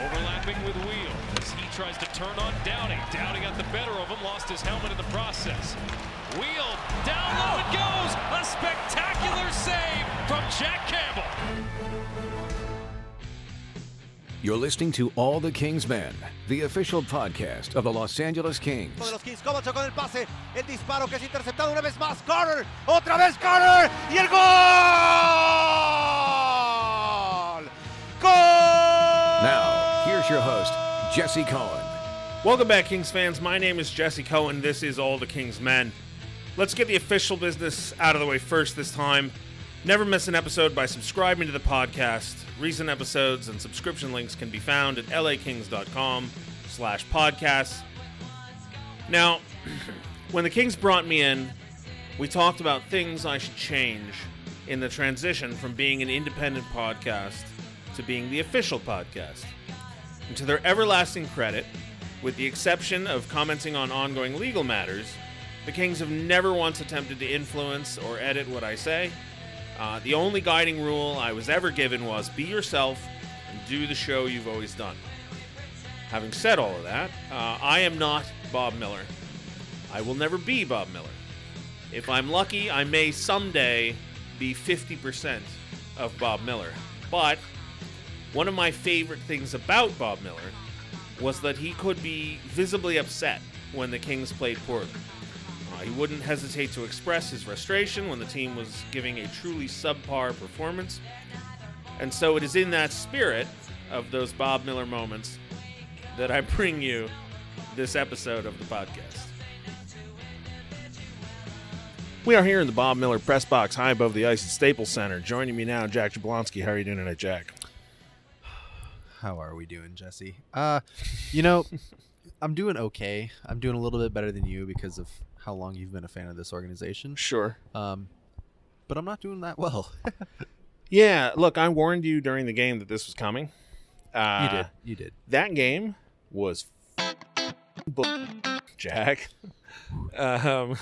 Overlapping with Weal as he tries to turn on Downey. Downey got the better of him, lost his helmet in the process. Weal, down low it goes! A spectacular save from Jack Campbell. You're listening to All the Kings Men, the official podcast of the Los Angeles Kings. de los Kings. Kovacic con el pase. El disparo que es interceptado una vez más. Carter. Otra vez Carter. Y el gol. Gol. Here's your host, Jesse Cohen. Welcome back, Kings fans. My name is Jesse Cohen. This is All the Kings Men. Let's get the official business out of the way first this time. Never miss an episode by subscribing to the podcast. Recent episodes and subscription links can be found at lakings.com slash podcasts. Now, when the Kings brought me in, we talked about things I should change in the transition from being an independent podcast to being the official podcast. And to their everlasting credit, with the exception of commenting on ongoing legal matters, the Kings have never once attempted to influence or edit what I say. Uh, the only guiding rule I was ever given was be yourself and do the show you've always done. Having said all of that, uh, I am not Bob Miller. I will never be Bob Miller. If I'm lucky, I may someday be 50% of Bob Miller. But one of my favorite things about Bob Miller was that he could be visibly upset when the Kings played poorly. Uh, he wouldn't hesitate to express his frustration when the team was giving a truly subpar performance. And so it is in that spirit of those Bob Miller moments that I bring you this episode of the podcast. We are here in the Bob Miller press box high above the ice at Staples Center. Joining me now, Jack Jablonski. How are you doing tonight, Jack? How are we doing, Jesse? Uh, you know, I'm doing okay. I'm doing a little bit better than you because of how long you've been a fan of this organization. Sure. Um, but I'm not doing that well. Yeah, look, I warned you during the game that this was coming. Uh, you did. You did. That game was Jack. Um,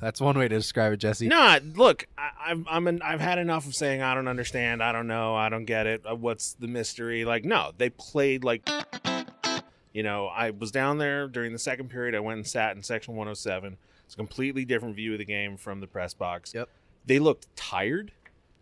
That's one way to describe it, Jesse. no, look, I, I'm I'm an, I've had enough of saying I don't understand, I don't know, I don't get it. Uh, what's the mystery? Like, no, they played like. You know, I was down there during the second period. I went and sat in section 107. It's a completely different view of the game from the press box. Yep. they looked tired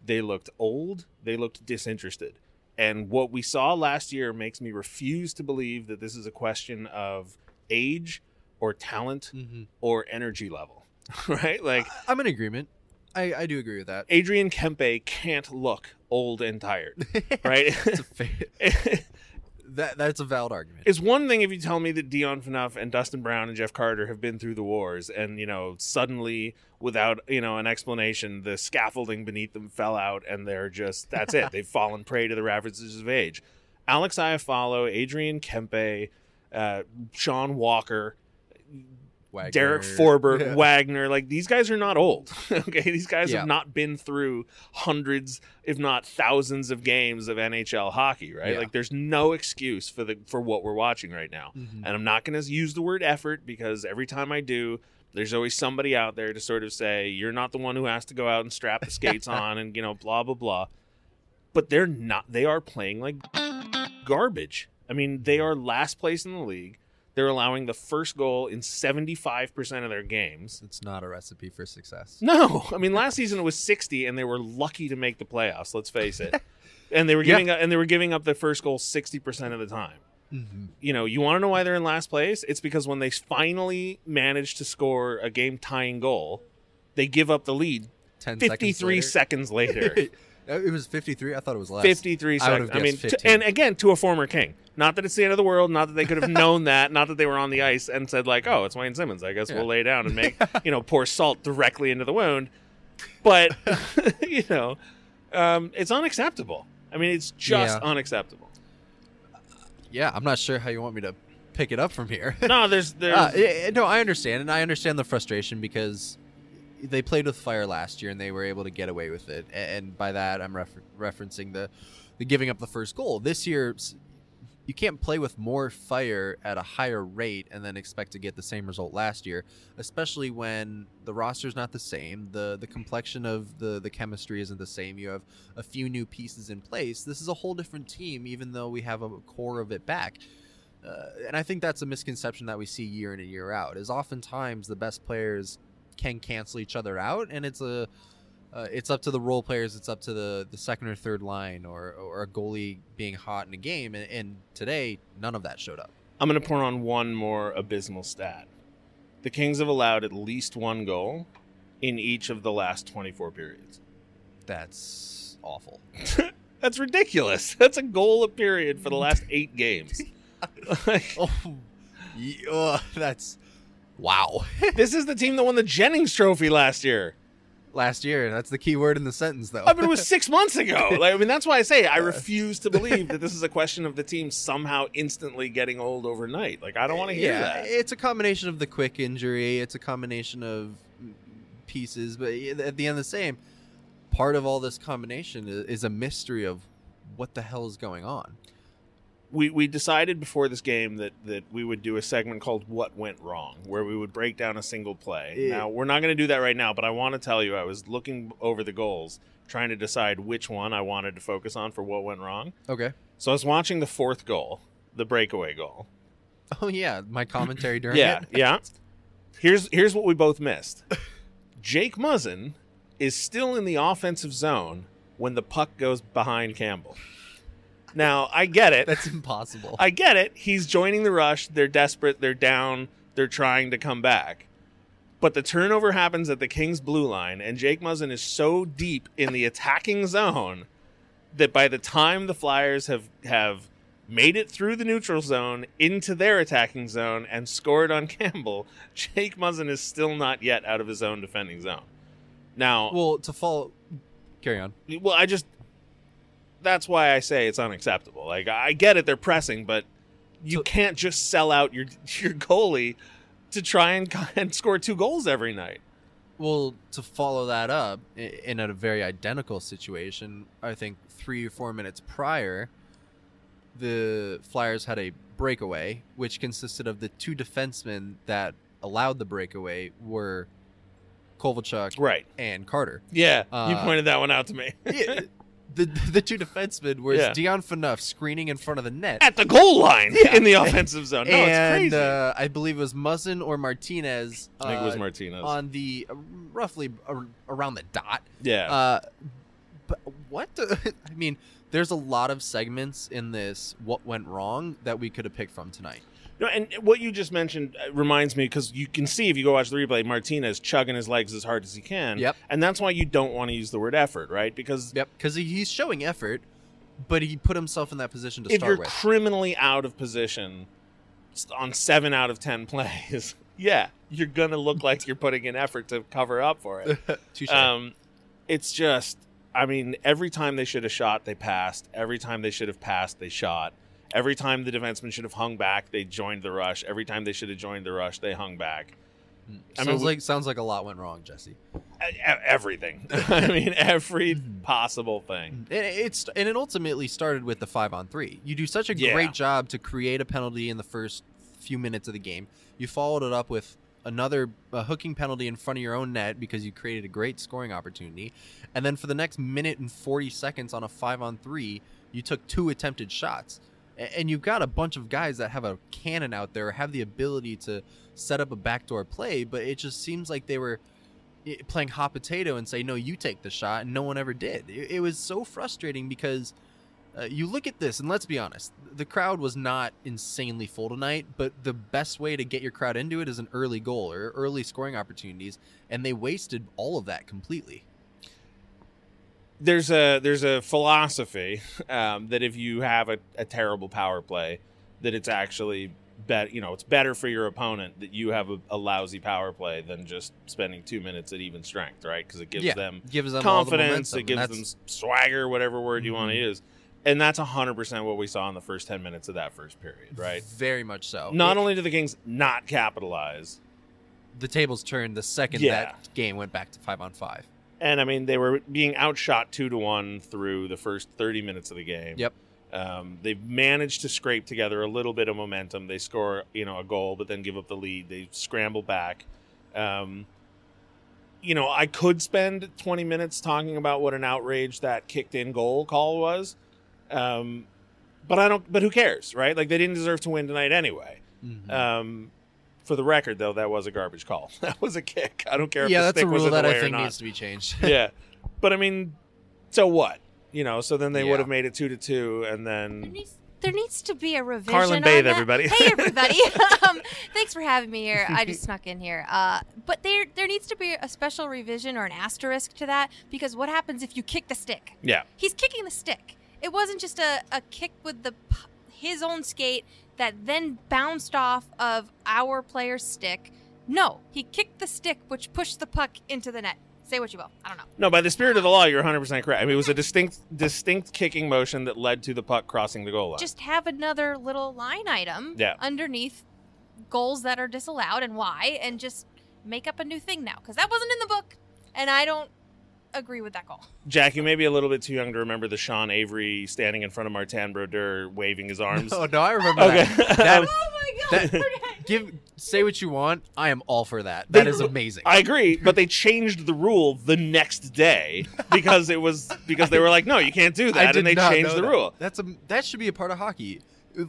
they looked old they looked disinterested and what we saw last year makes me refuse to believe that this is a question of age or talent Mhm. or energy level right like I'm in agreement. I, I do agree with that. adrian kempe can't look old and tired right It's a fa- that that's a valid argument. It's one thing if you tell me that Dion Phaneuf and Dustin Brown and Jeff Carter have been through the wars and, you know, suddenly without, you know, an explanation, the scaffolding beneath them fell out and they're just, that's it. They've fallen prey to the ravages of age. Alex Iafallo, Adrian Kempe, uh, Sean Walker, Wagner. Derek Forbort, Yeah. Wagner, like these guys are not old. okay, these guys Yeah. have not been through hundreds, if not thousands, of games of NHL hockey. Right, Yeah. like there's no excuse for the for what we're watching right now. Mhm. And I'm not going to use the word effort because every time I do, there's always somebody out there to sort of say you're not the one who has to go out and strap the skates on and you know blah blah blah. But they're not. They are playing like garbage. I mean, they are last place in the league. They're allowing the first goal in 75% of their games. It's not a recipe for success. No, I mean last season it was 60 and they were lucky to make the playoffs, let's face it. and they were Yeah. giving up and they were giving up the first goal 60% of the time. Mhm. You know, you want to know why they're in last place? It's because when they finally manage to score a game tying goal, they give up the lead 10 53 seconds later. it was 53. I thought it was less. 53 I would seconds. have I, mean, guessed t- 15. and again, to a former king. Not that it's the end of the world. Not that they could have known that. Not that they were on the ice and said like, "Oh, it's Wayne Simmonds. I guess Yeah. we'll lay down and make you know pour salt directly into the wound." But you know, um, it's unacceptable. I mean, it's just Yeah. unacceptable. Yeah, I'm not sure how you want me to pick it up from here. No, there's there's Uh, no, I understand, and I understand the frustration because they played with fire last year and they were able to get away with it. And by that, I'm refer- referencing the the giving up the first goal. This year, you can't play with more fire at a higher rate and then expect to get the same result last year, especially when the roster's not the same, the the complexion of the the chemistry isn't the same. You have a few new pieces in place. This is a whole different team, even though we have a core of it back. Uh, and I think that's a misconception that we see year in and year out. Is oftentimes the best players can cancel each other out, and it's a uh, it's up to the role players. It's up to the, the second or third line or, or a goalie being hot in a game. And, and today, none of that showed up. I'm going to point on one more abysmal stat. The Kings have allowed at least one goal in each of the last 24 periods. That's awful. That's ridiculous. That's a goal a period for the last eight games. oh, yeah, uh, that's wow. this is the team that won the Jennings Trophy last year. Last year, that's the key word in the sentence, though. I mean, it was six months ago. Like, I mean, that's why I say I refuse to believe that this is a question of the team somehow instantly getting old overnight. Like, I don't want to hear yeah, that. It's a combination of the quick injury. It's a combination of pieces, but at the end of the same, part of all this combination is, is a mystery of what the hell is going on we, we decided before this game that, that we would do a segment called What Went Wrong, where we would break down a single play. Yeah. Now, we're not going to do that right now, but I want to tell you, I was looking over the goals, trying to decide which one I wanted to focus on for what went wrong. Okay. So I was watching the fourth goal, the breakaway goal. Oh, yeah. My commentary during yeah, it. yeah. Here's, here's what we both missed Jake Muzzin is still in the offensive zone when the puck goes behind Campbell. Now, I get it. That's impossible. I get it. He's joining the rush. They're desperate. They're down. They're trying to come back. But the turnover happens at the Kings blue line, and Jake Muzzin is so deep in the attacking zone that by the time the Flyers have have made it through the neutral zone into their attacking zone and scored on Campbell, Jake Muzzin is still not yet out of his own defending zone. Now, well, to follow, carry on. well, I just that's why I say it's unacceptable. Like I get it, they're pressing, but you So- can't just sell out your your goalie to try and, and score two goals every night. Well, to follow that up in a very identical situation, I think three or four minutes prior, the Flyers had a breakaway, which consisted of the two defensemen that allowed the breakaway were Kovalchuk Right. and Carter. Yeah. you Uh, pointed that one out to me. The the two defensemen were Yeah. Dion Phaneuf screening in front of the net. At the goal line Yeah. in the offensive zone. No, it's and crazy. uh, I believe it was Muzzin or Martinez. I think it was uh, Martinez. on the uh, roughly ar- around the dot. yeah. Uh, but what? The, I mean, there's a lot of segments in this what went wrong that we could have picked from tonight. No, and what you just mentioned uh, reminds me because you can see if you go watch the replay, Martinez chugging his legs as hard as he can. Yep. And that's why you don't want to use the word effort, right? Because Yep, because he's showing effort, but he put himself in that position to if start you're with. criminally out of position on seven out of ten plays, yeah, you're gonna look like you're putting in effort to cover up for it. Um, it's just, I mean, every time they should have shot, they passed. Every time they should have passed, they shot. Every time the defenseman should have hung back, they joined the rush. Every time they should have joined the rush, they hung back. I sounds mean, like sounds like a lot went wrong, Jesse. Everything. I mean, every possible thing. And it's and it ultimately started with the five on three. You do such a Yeah. great job to create a penalty in the first few minutes of the game. You followed it up with another uh, hooking penalty in front of your own net because you created a great scoring opportunity, and then for the next minute and forty seconds on a five on three, you took two attempted shots. And you've got a bunch of guys that have a cannon out there, have the ability to set up a backdoor play, but it just seems like they were playing hot potato and say, "No, you take the shot," and no one ever did. It, it was so frustrating because uh, you look at this, and let's be honest, the crowd was not insanely full tonight. But the best way to get your crowd into it is an early goal or early scoring opportunities, and they wasted all of that completely. There's a there's a philosophy um, that if you have a, a terrible power play, that it's actually bet you know it's better for your opponent that you have a, a lousy power play than just spending two minutes at even strength, right? Because it gives Yeah, them gives them the confidence, momentum, it gives them swagger, whatever word you want to use, and that's hundred percent what we saw in the first ten minutes of that first period, right? Very much so. Not only did the Kings not capitalize, the tables turned the second Yeah. that game went back to five on five. And I mean they were being outshot two to one through the first thirty minutes of the game. Yep. Um, they've managed to scrape together a little bit of momentum. They score, you know, a goal, but then give up the lead. They scramble back. Um, you know, I could spend 20 minutes talking about what an outrage that kicked in goal call was. Um, but I don't, but who cares, right? Like they didn't deserve to win tonight anyway. Mhm. Um, for the record, though, that was a garbage call. That was a kick. I don't care if yeah, the that's a stick was rule in the that way I or think not. needs to be changed. yeah, but I mean, so what? You know, so then they Yeah. would have made it two to two, and There then needs, there needs to be a revision. Carrlyn on Bathe, that. everybody. Hey, everybody. um, thanks for having me here. I just snuck in here. Uh, but there, there needs to be a special revision or an asterisk to that because what happens if you kick the stick? yeah, He's kicking the stick. It wasn't just a, a kick with the p- his own skate that then bounced off of our player's stick. No, he kicked the stick, which pushed the puck into the net. Say what you will. I don't know. no. By the spirit of the law, you're 100 percent correct. I mean, it was a distinct, distinct kicking motion that led to the puck crossing the goal line. just have another little line item Yeah. underneath goals that are disallowed and why, and just make up a new thing now because that wasn't in the book, and I don't agree with that goal. Jack, you may be a little bit too young to remember the Sean Avery standing in front of Martin Brodeur waving his arms. Oh no, I remember Okay. that. That- Oh my god! that- give say what you want. I am all for that. They- That is amazing. I agree, but they changed the rule the next day because it was because they were like, no, you can't do I that, did and they not changed know the that. rule. That's a that should be a part of hockey.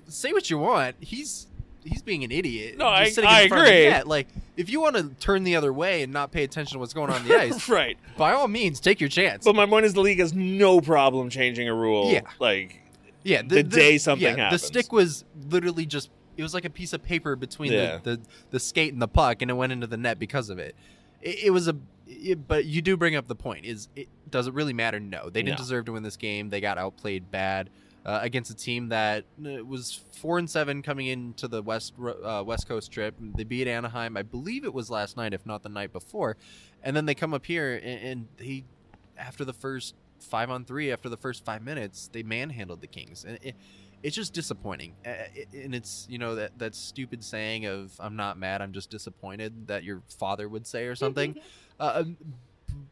Say what you want. He's he's being an idiot. No, just I- sitting I in front of the agree. net. Like if you want to turn the other way and not pay attention to what's going on in the ice, right. by all means, take your chance. But my point is, the league has no problem changing a rule. Yeah. Like, yeah, the day something yeah, happens. The stick was literally just it was like a piece of paper between Yeah. the, the the skate and the puck, and it went into the net because of it. It, it was a, it, but you do bring up the point: is it does it really matter? No, they didn't No. deserve to win this game. They got outplayed bad uh, against a team that uh, was four and seven coming into the west uh, West Coast trip. They beat Anaheim, I believe it was last night, if not the night before, and then they come up here and, and they, after the first five on three, after the first five minutes, they manhandled the Kings, and it, it's just disappointing. And it's you know that that stupid saying of "I'm not mad, I'm just disappointed" that your father would say or something. uh, um,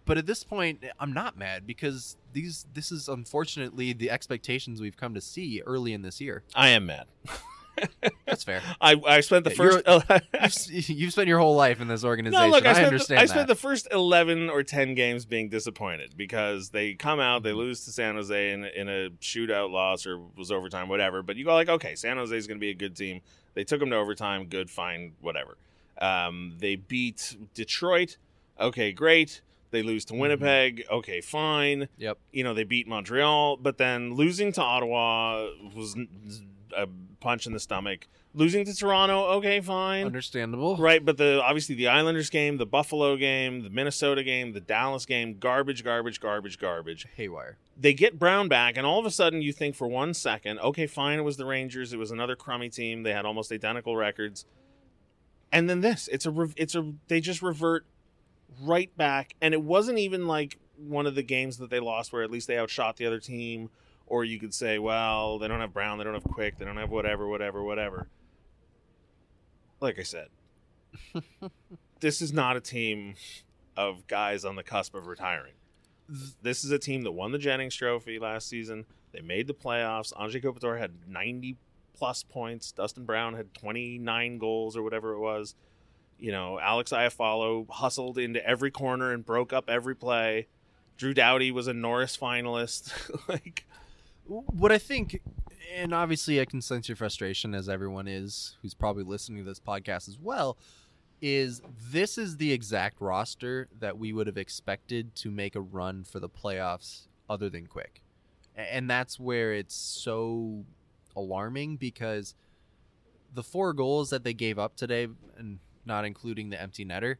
but at this point, I'm not mad because these this is unfortunately the expectations we've come to see early in this year. I am mad. That's fair. I, I spent the Yeah, first. You've, you've spent your whole life in this organization. no, look, I I, spent, understand the, I spent the first 11 or 10 games being disappointed because they come out, they lose to San Jose in, in a shootout loss or was overtime, whatever. But you go like, okay, San Jose is going to be a good team. They took them to overtime, good, fine, whatever. Um, they beat Detroit. Okay, great. They lose Mm-hmm. to Winnipeg. Okay, fine. Yep. You know, they beat Montreal, but then losing to Ottawa was a punch in the stomach. Losing to Toronto, okay, fine. Understandable. Right, but the obviously the Islanders game, the Buffalo game, the Minnesota game, the Dallas game, garbage, garbage, garbage, garbage. Haywire. They get Brown back, and all of a sudden you think for one second, okay, fine, it was the Rangers, it was another crummy team, they had almost identical records, and then this, it's a, re- it's a, they just revert right back, and it wasn't even like one of the games that they lost where at least they outshot the other team, or you could say, well, they don't have Brown, they don't have Quick, they don't have whatever, whatever, whatever. Like I said, this is not a team of guys on the cusp of retiring. This is a team that won the Jennings Trophy last season. They made the playoffs. Anze Kopitar had 90 plus points. Dustin Brown had 29 goals or whatever it was. You know, Alex Iafallo hustled into every corner and broke up every play. Drew Doughty was a Norris finalist. like, what I think, and obviously I can sense your frustration as everyone is who's probably listening to this podcast as well, is this is the exact roster that we would have expected to make a run for the playoffs other than quick. And that's where it's so alarming because the four goals that they gave up today, and not including the empty netter,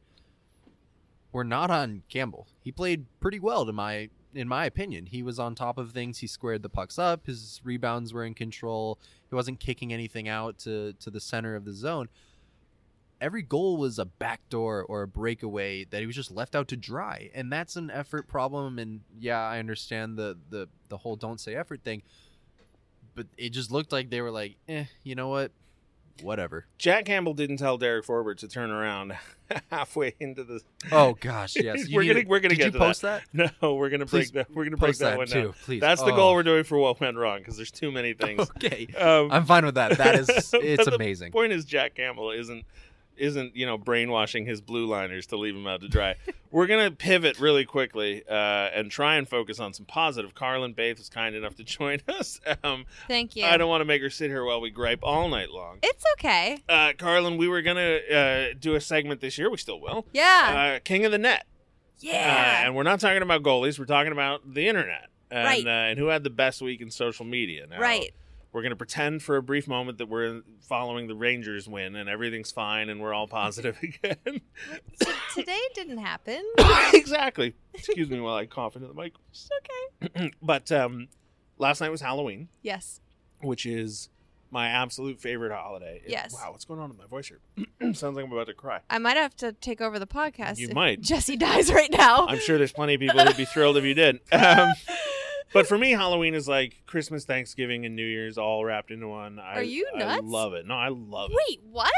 were not on Campbell. He played pretty well to my in my opinion. He was on top of things. He squared the pucks up. His rebounds were in control. He wasn't kicking anything out to to the center of the zone. Every goal was a backdoor or a breakaway that he was just left out to dry. And that's an effort problem and yeah, I understand the the the whole don't say effort thing. But it just looked like they were like, "Eh, you know what? Whatever. Jack Campbell didn't tell Derek Forbort to turn around halfway into the. Oh gosh, yes. We're gonna to- we're gonna did get you to post that. that. No, we're gonna break that. We're gonna break that, that, one too, down. please. That's the Oh. goal we're doing for what went wrong because there's too many things. Okay, Um, I'm fine with that. That is, it's amazing. the amazing. point is Jack Campbell isn't isn't you know brainwashing his blue liners to leave him out to dry. We're gonna pivot really quickly uh, and try and focus on some positive. Carrlyn Bathe was kind enough to join us. Um, Thank you. I don't want to make her sit here while we gripe all night long. It's okay. Uh, Carlin, we were gonna uh, do a segment this year. We still will. Yeah. Uh, King of the Net. Uh, yeah. and we're not talking about goalies. We're talking about the internet. And, Right. uh, and who had the best week in social media. Now, right. We're going to pretend for a brief moment that we're following the Rangers win and everything's fine and we're all positive again. So today didn't happen. exactly. Excuse me while I cough into the mic. It's okay. But um, last night was Halloween, Yes. which is my absolute favorite holiday. It- Yes. wow, what's going on in my voice here? Sounds like I'm about to cry. I might have to take over the podcast. You might. Jesse dies right now. I'm sure there's plenty of people who'd be thrilled if you did. Um, but for me, Halloween is like Christmas, Thanksgiving, and New Year's all wrapped into one. I, Are you nuts? I love it. No, I love it. Wait, what?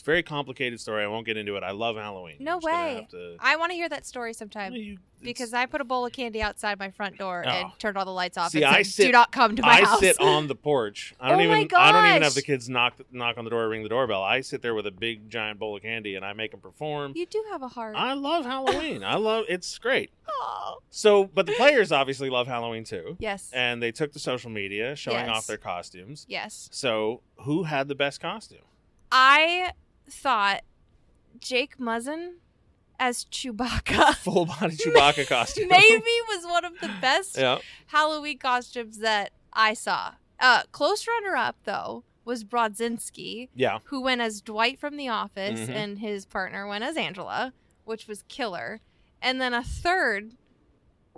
It's a very complicated story. I won't get into it. I love Halloween. No I'm way. to- I want to hear that story sometime. You- because I put a bowl of candy outside my front door and Oh. turned all the lights off See, and I said, sit- "Do not come to my I house." I sit on the porch. I don't Oh my even. I don't even have the kids knock knock on the door, ring the doorbell. I sit there with a big giant bowl of candy and I make them perform. you do have a heart. I love Halloween. I love it's great. oh. So, but the players obviously love Halloween too, Yes. and they took to social media showing Yes. off their costumes. yes. So, who had the best costume? I thought Jake Muzzin as Chewbacca Full body Chewbacca costume. maybe was one of the best yeah. Halloween costumes that I saw. Uh, close runner up though was Brodzinski, Yeah. who went as Dwight from The Office, Mhm. and his partner went as Angela, which was killer. And then a third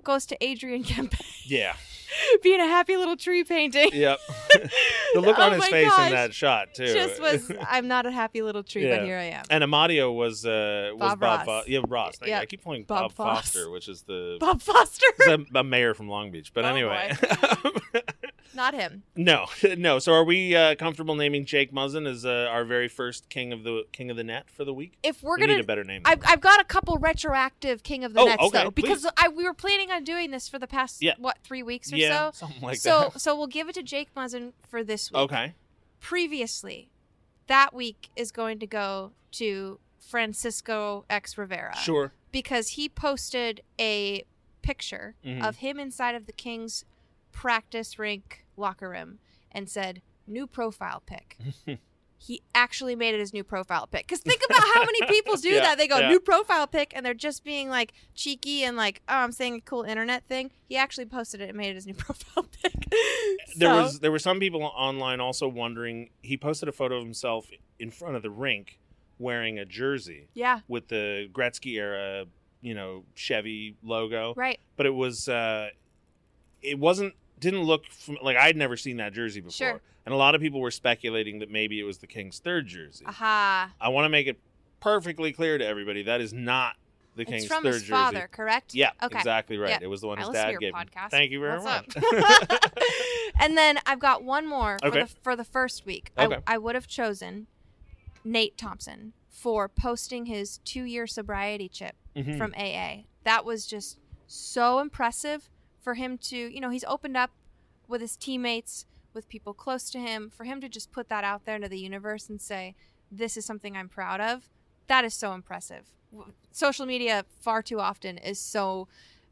goes to Adrian Kempe Yeah. being a happy little tree painting. Yep. the look Oh on his face gosh. in that shot too. Just was I'm not a happy little tree, Yeah. but here I am. And Amadio was uh was Bob Bob, Ross. Fo- yeah Ross. Yeah. I keep calling Bob Bob, Foss. Foster, which is the Bob Foster, a, a mayor from Long Beach. But Oh, anyway, not him. no, no. So are we uh, comfortable naming Jake Muzzin as uh, our very first king of the king of the net for the week? If we're we gonna need a better name. I've, I've got a couple retroactive King of the Oh, Nets okay, though, because. I we were planning on doing this for the past Yeah. what three weeks or yeah, so. something like so that. so we'll give it to Jake Muzzin for this week. Okay. Previously, that week is going to go to Francisco X Rivera Sure. because he posted a picture Mhm. of him inside of the Kings practice rink locker room and said new profile pic. he actually made it his new profile pic. Because think about how many people do Yeah, that. They go yeah. new profile pic and they're just being like cheeky and like, oh, I'm saying a cool internet thing. He actually posted it and made it his new profile pic. There was there were some people online also wondering. He posted a photo of himself in front of the rink wearing a jersey yeah, with the Gretzky era, you know, Chevy logo. right. But it was uh it wasn't didn't look from, like I'd never seen that jersey before. Sure. And a lot of people were speculating that maybe it was the King's third jersey. Aha. I want to make it perfectly clear to everybody that is not the King's It's from third his jersey. father, correct? Yeah, Okay. exactly right. Yeah. It was the one his dad gave podcast. Thank you very What's much. and then I've got one more for the for the first week. Okay. I, I would have chosen Nate Thompson for posting his two year sobriety chip Mhm. from AA. That was just so impressive for him to, you know, he's opened up with his teammates, with people close to him, for him to just put that out there into the universe and say, this is something I'm proud of. That is so impressive. Social media far too often is so,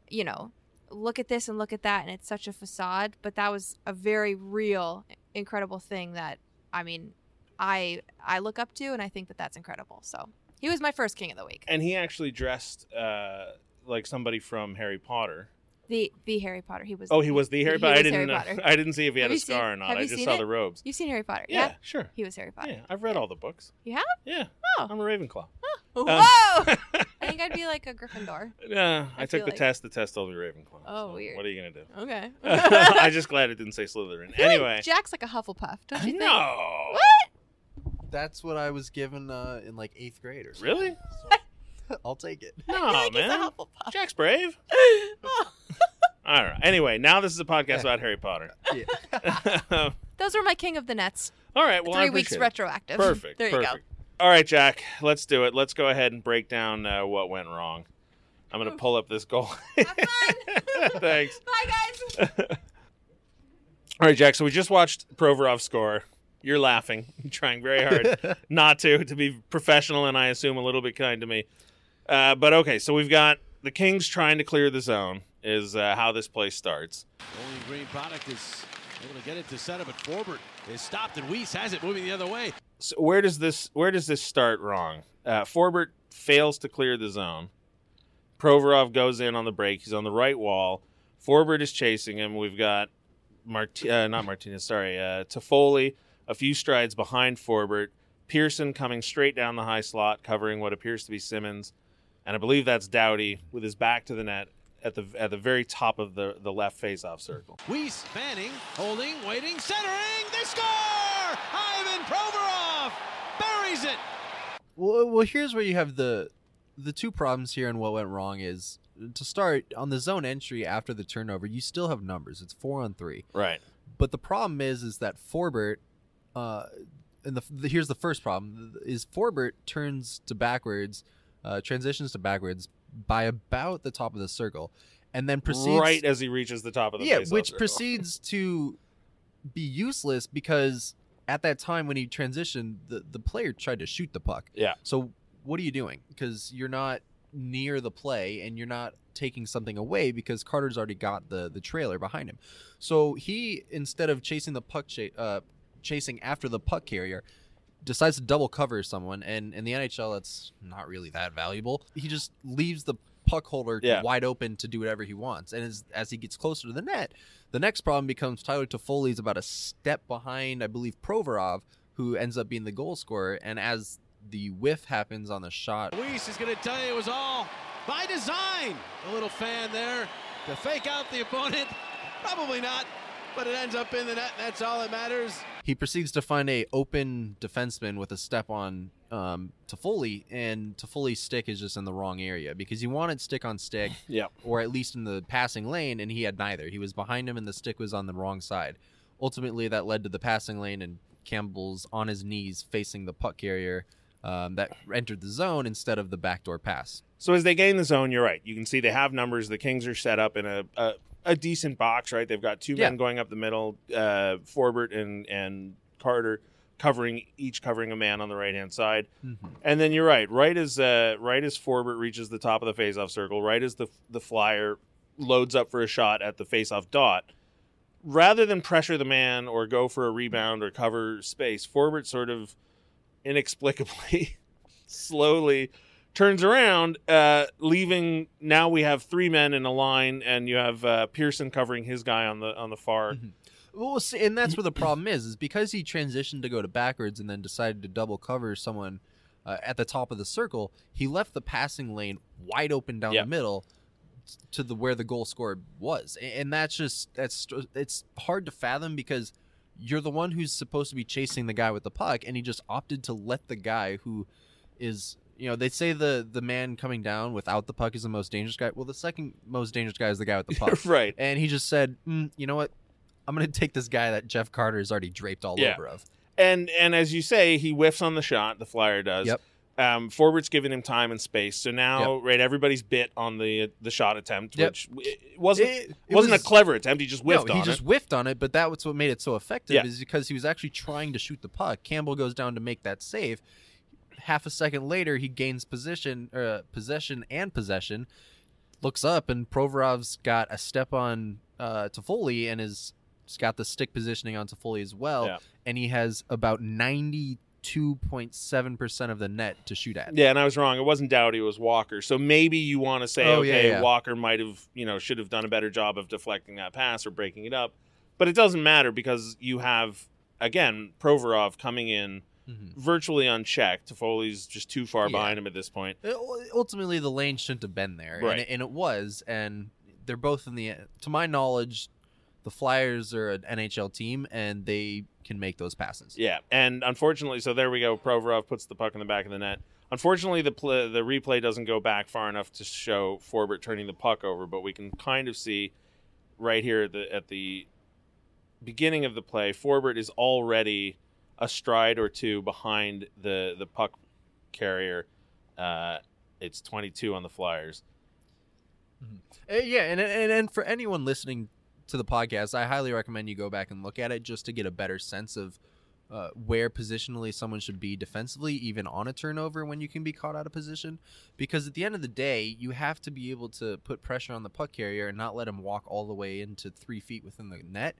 you know, look at this and look at that, and it's such a facade. But that was a very real, incredible thing that, I mean, I I look up to, and I think that that's incredible. So he was my first king of the week. and he actually dressed uh, like somebody from Harry Potter. The the Harry Potter. He was. Oh, he was the Harry he Potter. I was didn't. Harry know- Potter. I didn't see if he had Have a you seen- scar or not. I just saw it? the robes. You've seen Harry Potter, Yeah, yeah? sure. He was Harry Potter. Yeah, I've read all the books. You have? Yeah, Oh. I'm a Ravenclaw. Oh. Whoa! Um, I think I'd be like a Gryffindor. Yeah, I, I took the like- test. The test told me Ravenclaw. Oh, so weird. What are you gonna do? Okay. I'm just glad it didn't say Slytherin. I feel like Anyway, Jack's like a Hufflepuff, don't you think? no. What? That's what I was given uh, in like eighth grade or something. Really? I'll take it. No, I feel like he's a man. Hufflepuff. Jack's brave. Oh, All right. Anyway, now this is a podcast about Harry Potter. Yeah. Those were my king of the nets. All right. Well, I Three weeks it. retroactive. Perfect. there you go. All right, Jack. Let's do it. Let's go ahead and break down uh, what went wrong. I'm going to pull up this goal. Have fun. Thanks. Bye, guys. All right, Jack. So we just watched Provorov score. You're laughing, You're trying very hard not to, to be professional and I assume a little bit kind to me. Uh, but okay, so we've got the Kings trying to clear the zone, is uh, how this play starts. Bowling Green product is able to get it to center, but Forbort is stopped, and Weiss has it moving the other way. So where does this where does this start wrong? Uh, Forbort fails to clear the zone. Provorov goes in on the break. He's on the right wall. Forbort is chasing him. We've got Mart- uh, not Martinez, sorry, uh, Toffoli a few strides behind Forbort. Pearson coming straight down the high slot, covering what appears to be Simmonds, and I believe that's Doughty with his back to the net at the at the very top of the the left face-off circle. Weiss fanning, holding, waiting, centering. They score! Ivan Provorov buries it. Well, well, here's where you have the the two problems here and what went wrong is to start on the zone entry after the turnover, you still have numbers. It's four on three. Right. But the problem is, is that Forbort, uh, and the, the here's the first problem is Forbort turns to backwards, uh, transitions to backwards by about the top of the circle, and then proceeds right as he reaches the top of the yeah, which proceeds to be useless because at that time when he transitioned, the the player tried to shoot the puck. Yeah. So what are you doing? Because you're not near the play and you're not taking something away because Carter's already got the the trailer behind him. So he instead of chasing the puck cha- uh, chasing after the puck carrier decides to double cover someone and in the NHL that's not really that valuable. He just leaves the puck holder Yeah. wide open to do whatever he wants. And as as he gets closer to the net, the next problem becomes Tyler Toffoli's about a step behind, I believe, Provorov, who ends up being the goal scorer. And as the whiff happens on the shot, Luis is going to tell you it was all by design. A little fan there to fake out the opponent. Probably not, but it ends up in the net. That's all that matters. he proceeds to find a open defenseman with a step on um, Toffoli, and Toffoli's stick is just in the wrong area because he wanted stick on stick, Yeah. or at least in the passing lane, and he had neither. He was behind him, and the stick was on the wrong side. Ultimately, that led to the passing lane, and Campbell's on his knees facing the puck carrier um, that entered the zone instead of the backdoor pass. So as they gain the zone, you're right. You can see they have numbers. The Kings are set up in a a, a decent box, right? They've got two men going up the middle, uh, Forbort and and Carter covering each covering a man on the right hand side. And then you're right. Right as uh, right as Forbort reaches the top of the faceoff circle, right as the the flyer loads up for a shot at the faceoff dot, rather than pressure the man or go for a rebound or cover space, Forbort sort of inexplicably slowly turns around, uh, leaving. Now we have three men in a line, and you have uh, Pearson covering his guy on the on the far. Well, see, and that's where the problem is, is because he transitioned to go to backwards and then decided to double cover someone uh, at the top of the circle. He left the passing lane wide open down Yeah. the middle to the where the goal scorer was, and that's just that's it's hard to fathom because you're the one who's supposed to be chasing the guy with the puck, and he just opted to let the guy who is. You know, they say the the man coming down without the puck is the most dangerous guy. Well, the second most dangerous guy is the guy with the puck. right. And he just said, mm, "You know what? I'm going to take this guy that Jeff Carter is already draped all Yeah. over of." And and as you say, he whiffs on the shot. The flyer does. Yep. Um, Forbort's giving him time and space. So now, right, everybody's bit on the the shot attempt, Yep. which wasn't It- it wasn't was- a clever attempt. He just whiffed no, he on just it. whiffed on it, but that was what made it so effective Yeah. is because he was actually trying to shoot the puck. Campbell goes down to make that save. Half a second later, he gains position, uh, possession, and possession. Looks up, and Provorov's got a step on uh, Toffoli, and is he's got the stick positioning on Toffoli as well. Yeah. And he has about ninety-two point seven percent of the net to shoot at. Yeah, and I was wrong. It wasn't Doughty. It was Walker. So maybe you want to say, Oh, yeah, okay, yeah. Walker might have, you know, should have done a better job of deflecting that pass or breaking it up. But it doesn't matter because you have again Provorov coming in Mhm. virtually unchecked. Toffoli's just too far Yeah. behind him at this point. Uh, ultimately the lane shouldn't have been there Right. and, it, and it was and they're both in the to my knowledge the flyers are an nhl team and they can make those passes Yeah, and unfortunately, so there we go. Provorov puts the puck in the back of the net. Unfortunately, the the replay doesn't go back far enough to show Forbort turning the puck over, but we can kind of see right here at the at the beginning of the play, Forbort is already a stride or two behind the the puck carrier. Uh, it's 22 on the Flyers. Uh, yeah, and, and and for anyone listening to the podcast, I highly recommend you go back and look at it just to get a better sense of uh, where positionally someone should be defensively, even on a turnover when you can be caught out of position. Because at the end of the day, you have to be able to put pressure on the puck carrier and not let him walk all the way into three feet within the net.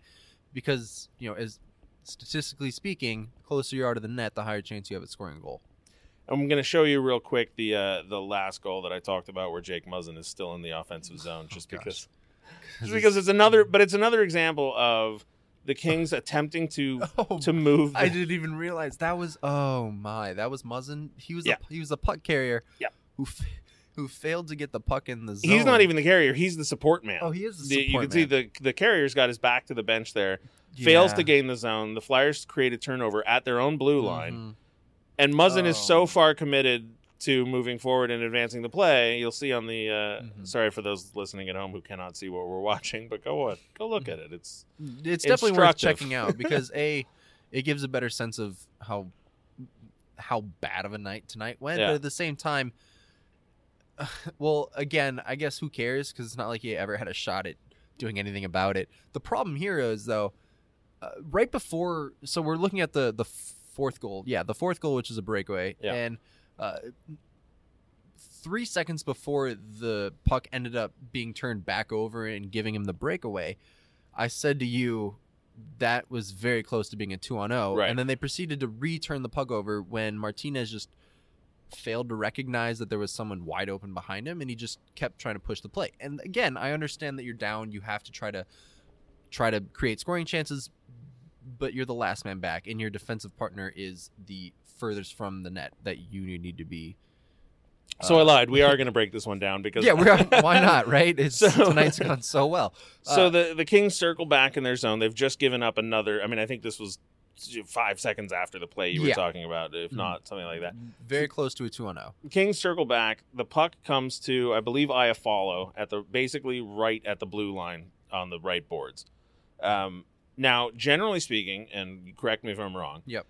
Because you know, as statistically speaking, closer you are to the net, the higher chance you have at scoring a goal. I'm going to show you real quick the uh, the last goal that I talked about, where Jake Muzzin is still in the offensive zone, just gosh. because, just because it's another, but it's another example of the Kings attempting to Oh, to move. I didn't even realize that was. Oh my, that was Muzzin. He was Yeah. a, he was a puck carrier. Yeah. Who who failed to get the puck in the zone. He's not even the carrier; he's the support man. Oh, he is the The- you can see the the carrier's got his back to the bench there. Fails to gain the zone. The Flyers create a turnover at their own blue line. Mhm. And Muzzin is so Oh. far committed to moving forward and advancing the play. You'll see on the. Uh, Mhm. Sorry for those listening at home who cannot see what we're watching, but go on, go look at it. It's It's definitely worth checking out because a it gives a better sense of how how bad of a night tonight went, Yeah. but at the same time, well, again, I guess who cares because it's not like he ever had a shot at doing anything about it. The problem here is though, uh, right before, so we're looking at the the fourth goal, yeah, the fourth goal, which is a breakaway, Yeah. and. Uh, Three seconds before the puck ended up being turned back over and giving him the breakaway, I said to you that was very close to being a two on zero, Right. and then they proceeded to return the puck over when Martinez just failed to recognize that there was someone wide open behind him, and he just kept trying to push the play. And again, I understand that you're down, you have to try to try to create scoring chances, but you're the last man back, and your defensive partner is the furthest from the net that you need to be. so I Uh, lied. We are going to break this one down because Yeah, we're, why not, right? It's So- tonight's gone so well. So Uh, the the Kings circle back in their zone. They've just given up another. I mean, I think this was five seconds after the play you were Yeah. talking about, if Mhm. not something like that. very close to a two on oh. zero. Kings circle back. The puck comes to, I believe, Iafallo at the basically right at the blue line on the right boards. Um, now, generally speaking, and correct me if I'm wrong. Yep.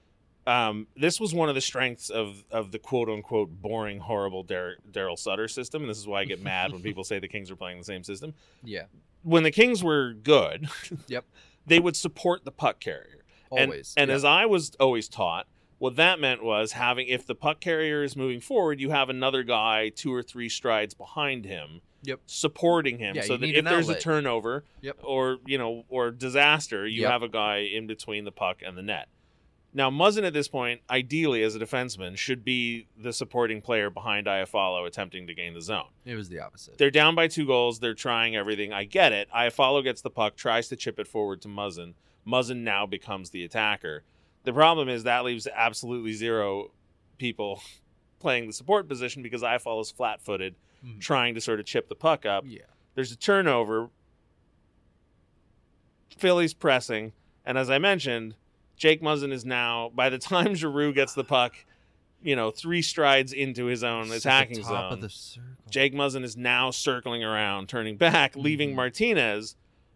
Um, this was one of the strengths of of the quote unquote boring, horrible Darryl Sutter system, and this is why I get mad when people say the Kings are playing the same system. Yeah, When the Kings were good, Yep. they would support the puck carrier. And- always. And, yeah. as I was always taught, what that meant was having if the puck carrier is moving forward, you have another guy two or three strides behind him, Yep. supporting him, Yeah, so that if there's a turnover, Yep. or you know, or disaster, you Yep. have a guy in between the puck and the net. Now, Muzzin at this point, ideally as a defenseman, should be the supporting player behind Iafallo attempting to gain the zone. it was the opposite. They're down by two goals. They're trying everything. I get it. Iafallo gets the puck, tries to chip it forward to Muzzin. Muzzin now becomes the attacker. The problem is that leaves absolutely zero people playing the support position because Iafallo's flat-footed, Mhm. trying to sort of chip the puck up. yeah, There's a turnover. Philly's pressing, and as I mentioned, Jake Muzzin is now. By the time Giroux gets the puck, you know, three strides into his own attacking zone. of the circle. Jake Muzzin is now circling around, turning back, leaving Mhm. Martinez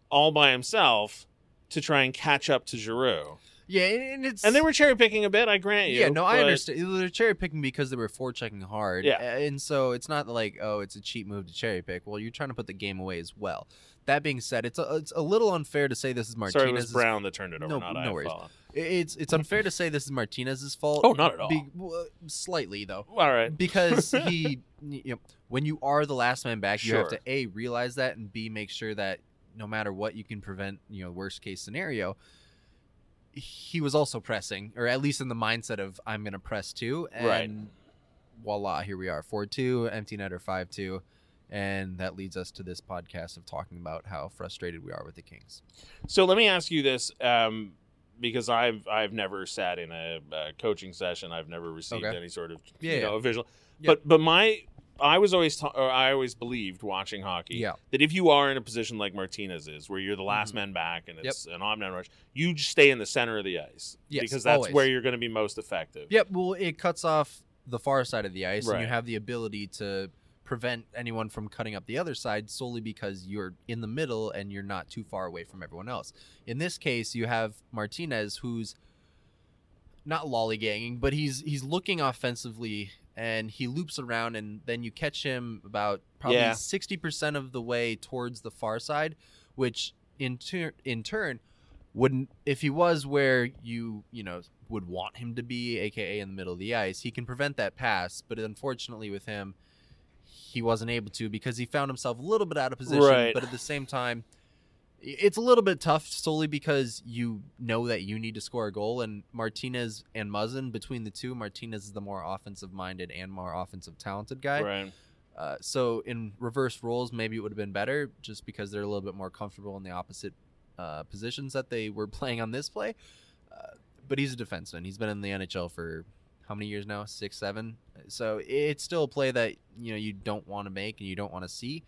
all by himself to try and catch up to Giroux. yeah, and it's And they were cherry picking a bit, I grant you. Yeah, no, I understand. They're cherry picking because they were forechecking hard. Yeah. and so it's not like oh, it's a cheap move to cherry pick. Well, you're trying to put the game away as well. That being said, it's a, it's a little unfair to say this is Martinez. Sorry, it was Brown that turned it over, No- not no worries. It's it's unfair to say this is Martinez's fault. Oh, not at all. Be- well, slightly though. All right. because he you know when you are the last man back you have to a realize that and b make sure that no matter what you can prevent you know worst case scenario he was also pressing or at least in the mindset of i'm gonna press too and Right. voila here we are 4-2 empty netter 5-2 and that leads us to this podcast of talking about how frustrated we are with the kings So let me ask you this, um, because I've I've never sat in a, uh coaching session. I've never received Okay. any sort of Yeah, you know yeah. official. Yeah. But but my I was always ta- or I always believed watching hockey Yeah. that if you are in a position like Martinez is, where you're the last Mhm. man back and Yep. it's an omni rush, you just stay in the center of the ice Yes, because that's always. where you're going to be most effective. Yep. Well, it cuts off the far side of the ice, and you have the ability to prevent anyone from cutting up the other side solely because you're in the middle and you're not too far away from everyone else. In this case, you have Martinez who's not lollygagging, but he's he's looking offensively and he loops around and then you catch him about probably Yeah. 60% of the way towards the far side, which in tur- in turn wouldn't if he was where you, you know, would want him to be, aka in the middle of the ice, he can prevent that pass, but unfortunately with him he wasn't able to because he found himself a little bit out of position, Right. but at the same time it's a little bit tough solely because you know that you need to score a goal and Martinez and Muzzin between the two Martinez is the more offensive minded and more offensive talented guy. Right. uh, so in reverse roles maybe it would have been better just because they're a little bit more comfortable in the opposite uh, positions that they were playing on this play. Uh, but he's a defenseman. He's been in the NHL for how many years now? Six seven? So it's still a play that you know you don't want to make and you don't want to see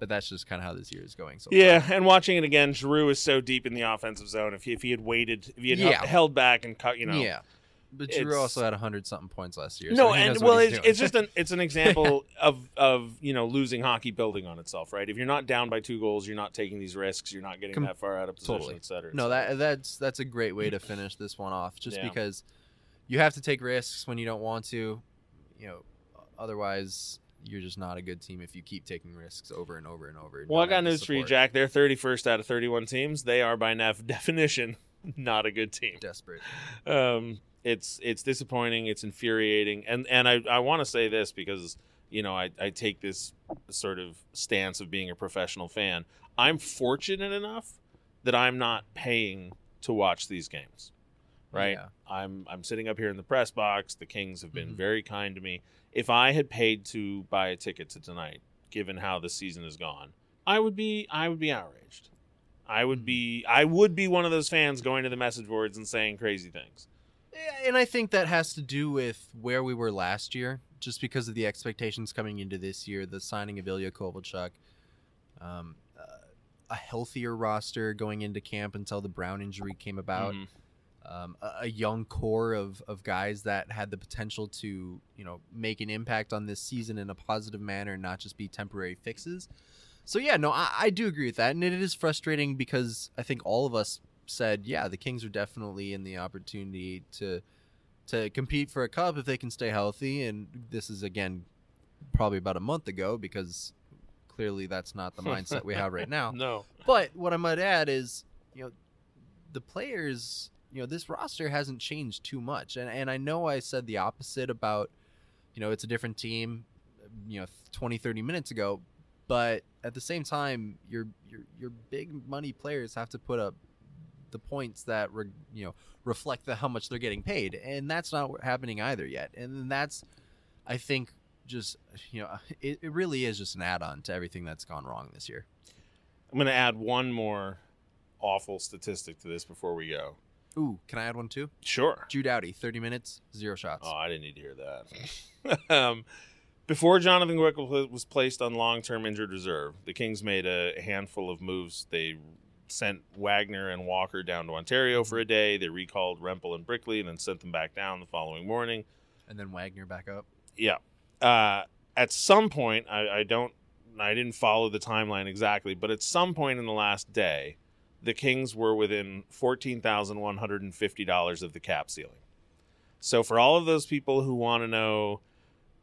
but that's just kind of how this year is going so far. Yeah, and watching it again, Giroux is so deep in the offensive zone. If he, if he had waited, if he had Yeah. held back and cut, you know, yeah. But Giroux also had hundred something points last year. no, so and well, it's, it's just an it's an example of of you know losing hockey building on itself, right? If you're not down by two goals, you're not taking these risks, you're not getting Com- that far out of position, totally. et cetera. et no that that's that's a great way to finish this one off. Just Yeah. because you have to take risks when you don't want to, you know. Otherwise, you're just not a good team if you keep taking risks over and over and over. and Well, I got news for you. Jack. They're 31st out of 31 teams. They are by nef- definition not a good team. Desperate. um, it's it's disappointing. It's infuriating, and and I, I want to say this because you know I, I take this sort of stance of being a professional fan. I'm fortunate enough that I'm not paying to watch these games. Right, Yeah. I'm I'm sitting up here in the press box. The Kings have been Mhm. very kind to me. If I had paid to buy a ticket to tonight, given how the season has gone, I would be I would be outraged. I would be I would be one of those fans going to the message boards and saying crazy things. And I think that has to do with where we were last year, just because of the expectations coming into this year, the signing of Ilya Kovalchuk, um, uh, a healthier roster going into camp until the Brown injury came about. Mhm. Um, a, a young core of, of guys that had the potential to you know make an impact on this season in a positive manner and not just be temporary fixes. So yeah no I, I do agree with that. And it is frustrating because i think all of us said yeah the kings are definitely in the opportunity to to compete for a cup if they can stay healthy. And this is again probably about a month ago because clearly that's not the mindset we have right now. No. but what I might add is, you know, the players, you know, this roster hasn't changed too much. And and I know I said the opposite about, you know, it's a different team, you know, 20, 30 minutes ago, but at the same time, your your your big money players have to put up the points that re, you know reflect the how much they're getting paid, and that's not happening either yet. And that's, I think, just you know, uh, it, it really is just an add-on to everything that's gone wrong this year. I'm going to add one more awful statistic to this before we go. Ooh, can I add one too? Sure. Drew Doughty, 30 minutes, zero shots. Oh, I didn't need to hear that. um, before Jonathan Quick was was placed on long-term injured reserve, the Kings made a handful of moves. They sent Wagner and Walker down to Ontario for a day. They recalled Rempel and Brickley and then sent them back down the following morning. And then Wagner back up. Yeah. Uh, at some point, I, I don't, I didn't follow the timeline exactly, but at some point in the last day, the Kings were within fourteen thousand one hundred and fifty dollars of the cap ceiling. So for all of those people who want to know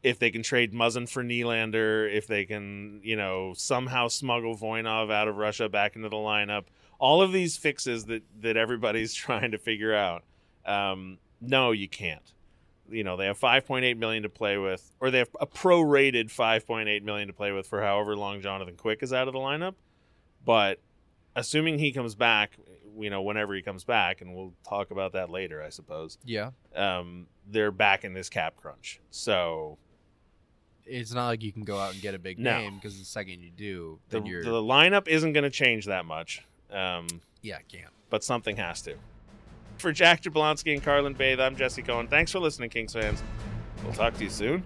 if they can trade Muzzin for Nylander, if they can, you know, somehow smuggle Voinov out of Russia back into the lineup, all of these fixes that that everybody's trying to figure out. Um, no, you can't you know they have 5.8 million to play with or they have a prorated 5.8 million to play with for however long Jonathan Quick is out of the lineup but assuming he comes back you know whenever he comes back and we'll talk about that later I suppose Yeah. um, they're back in this cap crunch so It's not like you can go out and get a big No. name because the second you do, the, you're. the lineup isn't going to change that much um, yeah, can't. but something has to for Jack Jablonski and Carrlyn Bathe I'm Jesse Cohen thanks for listening Kings fans we'll talk to you soon